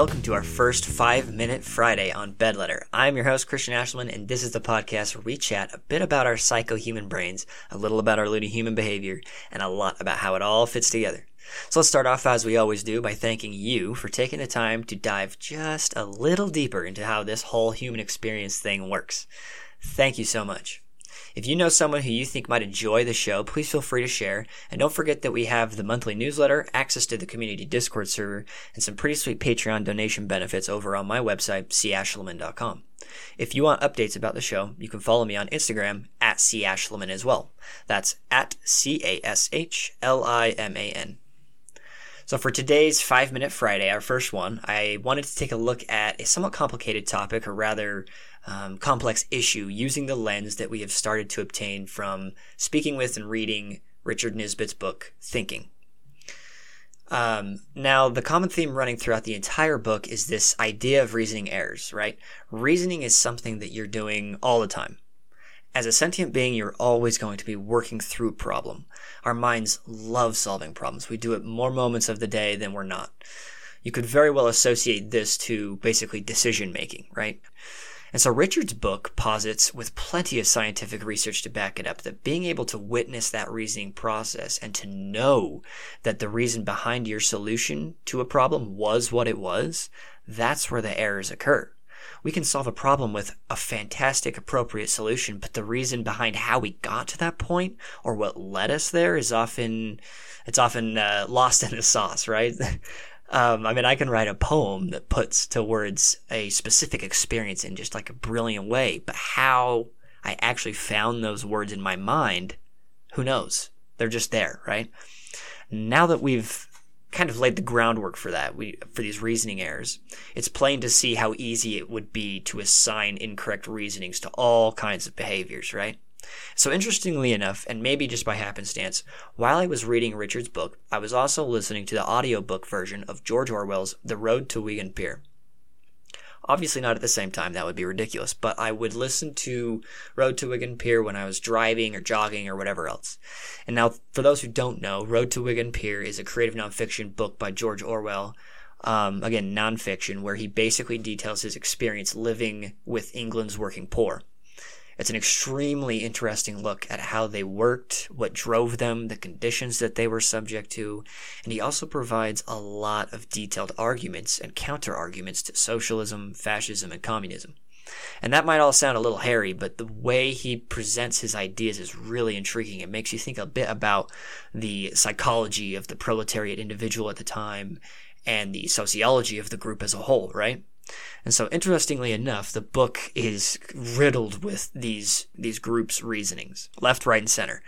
welcome to our first five minute Friday on Bedletter. I'm your host, Christian Ashliman, and this is the podcast where we chat a bit about our psycho human brains, a little about our loony human behavior, and a lot about how it all fits together. So let's start off as we always do by thanking you for taking the time to dive just a little deeper into how this whole human experience thing works. Thank you so much. If you know someone who you think might enjoy the show, please feel free to share. And don't forget that we have the monthly newsletter, access to the community Discord server, and some pretty sweet Patreon donation benefits over on my website, cashliman.com. If you want updates about the show, you can follow me on Instagram at cashelman as well. That's at C A S H L I M A N. So for today's five minute Friday, our first one, I wanted to take a look at a somewhat complicated topic, or rather um, complex issue using the lens that we have started to obtain from speaking with and reading Richard Nisbett's book, Thinking. Um, now, the common theme running throughout the entire book is this idea of reasoning errors, right? Reasoning is something that you're doing all the time. As a sentient being, you're always going to be working through a problem. Our minds love solving problems. We do it more moments of the day than we're not. You could very well associate this to basically decision making, right? And so Richard's book posits, with plenty of scientific research to back it up, that being able to witness that reasoning process and to know that the reason behind your solution to a problem was what it was, that's where the errors occur. We can solve a problem with a fantastic, appropriate solution, but the reason behind how we got to that point or what led us there is often, it's often uh, lost in the sauce, right? Um, I mean, I can write a poem that puts to words a specific experience in just like a brilliant way, but how I actually found those words in my mind, who knows? They're just there, right? Now that we've kind of laid the groundwork for that, we, for these reasoning errors, it's plain to see how easy it would be to assign incorrect reasonings to all kinds of behaviors, right? So, interestingly enough, and maybe just by happenstance, while I was reading Richard's book, I was also listening to the audiobook version of George Orwell's The Road to Wigan Pier. Obviously, not at the same time, that would be ridiculous, but I would listen to Road to Wigan Pier when I was driving or jogging or whatever else. And now, for those who don't know, Road to Wigan Pier is a creative nonfiction book by George Orwell. Um, again, nonfiction, where he basically details his experience living with England's working poor. It's an extremely interesting look at how they worked, what drove them, the conditions that they were subject to, and he also provides a lot of detailed arguments and counter arguments to socialism, fascism, and communism. And that might all sound a little hairy, but the way he presents his ideas is really intriguing. It makes you think a bit about the psychology of the proletariat individual at the time and the sociology of the group as a whole, right? And so, interestingly enough, the book is riddled with these these groups' reasonings, left, right, and center,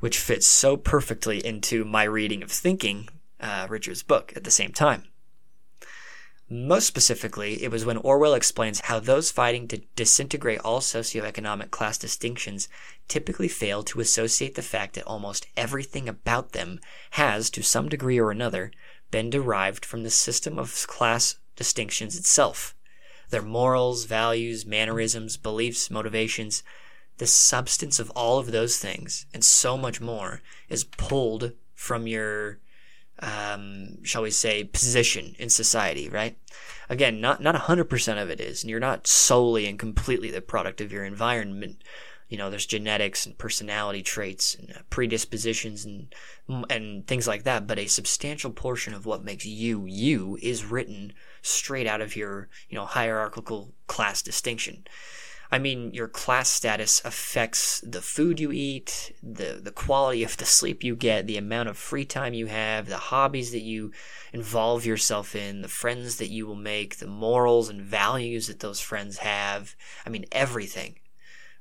which fits so perfectly into my reading of Thinking, uh, Richard's book, at the same time. Most specifically, it was when Orwell explains how those fighting to disintegrate all socioeconomic class distinctions typically fail to associate the fact that almost everything about them has, to some degree or another, been derived from the system of class distinctions itself. Their morals, values, mannerisms, beliefs, motivations, the substance of all of those things and so much more is pulled from your um, shall we say position in society right again not not 100% of it is and you're not solely and completely the product of your environment you know there's genetics and personality traits and uh, predispositions and and things like that but a substantial portion of what makes you you is written straight out of your, you know, hierarchical class distinction. I mean, your class status affects the food you eat, the, the quality of the sleep you get, the amount of free time you have, the hobbies that you involve yourself in, the friends that you will make, the morals and values that those friends have. I mean, everything,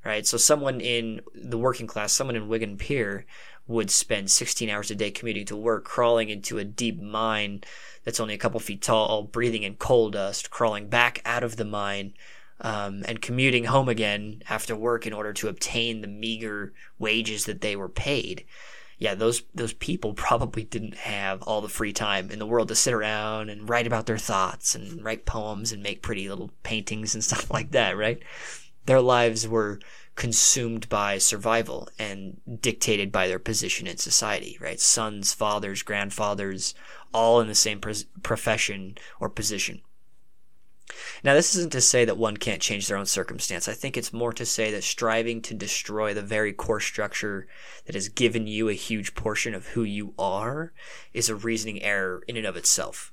right? So, someone in the working class, someone in Wigan Pier, would spend 16 hours a day commuting to work, crawling into a deep mine that's only a couple feet tall, breathing in coal dust, crawling back out of the mine, um, and commuting home again after work in order to obtain the meager wages that they were paid. Yeah, those those people probably didn't have all the free time in the world to sit around and write about their thoughts and write poems and make pretty little paintings and stuff like that, right? Their lives were consumed by survival and dictated by their position in society, right? Sons, fathers, grandfathers, all in the same profession or position. Now, this isn't to say that one can't change their own circumstance. I think it's more to say that striving to destroy the very core structure that has given you a huge portion of who you are is a reasoning error in and of itself.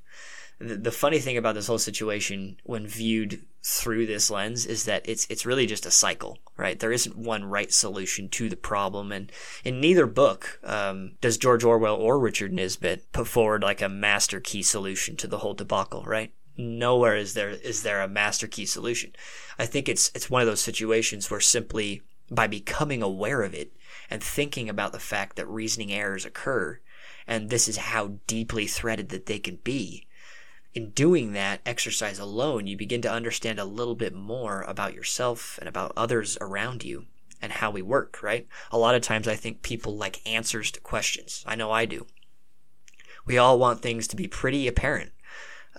The, funny thing about this whole situation, when viewed through this lens, is that it's it's really just a cycle, right? There isn't one right solution to the problem, and in neither book um, does George Orwell or Richard Nisbett put forward like a master key solution to the whole debacle, right? nowhere is there is there a master key solution. I think it's it's one of those situations where simply by becoming aware of it and thinking about the fact that reasoning errors occur and this is how deeply threaded that they can be. In doing that exercise alone, you begin to understand a little bit more about yourself and about others around you and how we work, right? A lot of times I think people like answers to questions. I know I do. We all want things to be pretty apparent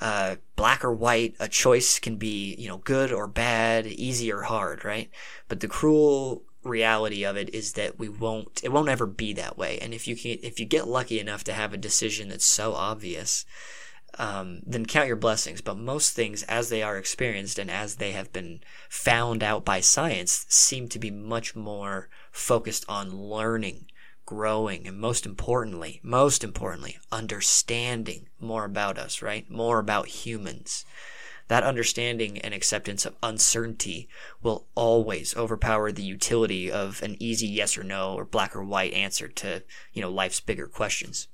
uh, black or white, a choice can be, you know, good or bad, easy or hard, right? But the cruel reality of it is that we won't, it won't ever be that way. And if you can, if you get lucky enough to have a decision that's so obvious, um, then count your blessings. But most things, as they are experienced and as they have been found out by science, seem to be much more focused on learning growing, and most importantly, most importantly, understanding more about us, right? More about humans. That understanding and acceptance of uncertainty will always overpower the utility of an easy yes or no or black or white answer to, you know, life's bigger questions.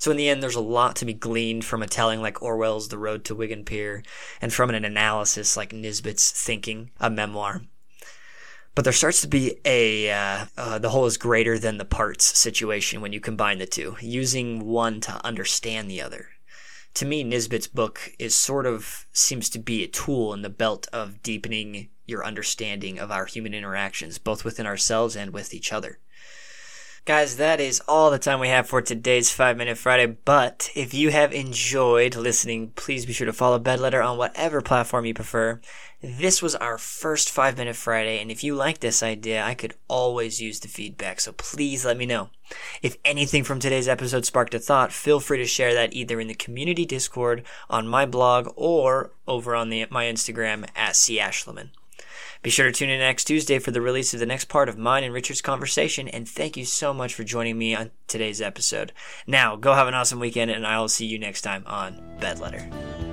So in the end, there's a lot to be gleaned from a telling like Orwell's The Road to Wigan Pier, and from an analysis like Nisbett's Thinking, a memoir but there starts to be a uh, uh, the whole is greater than the parts situation when you combine the two, using one to understand the other. To me, Nisbett's book is sort of seems to be a tool in the belt of deepening your understanding of our human interactions, both within ourselves and with each other. Guys, that is all the time we have for today's 5 Minute Friday. But if you have enjoyed listening, please be sure to follow Bedletter on whatever platform you prefer. This was our first 5 Minute Friday, and if you like this idea, I could always use the feedback, so please let me know. If anything from today's episode sparked a thought, feel free to share that either in the community Discord, on my blog, or over on the, my Instagram at C. Ashliman. Be sure to tune in next Tuesday for the release of the next part of mine and Richard's conversation, and thank you so much for joining me on today's episode. Now, go have an awesome weekend, and I will see you next time on Bedletter.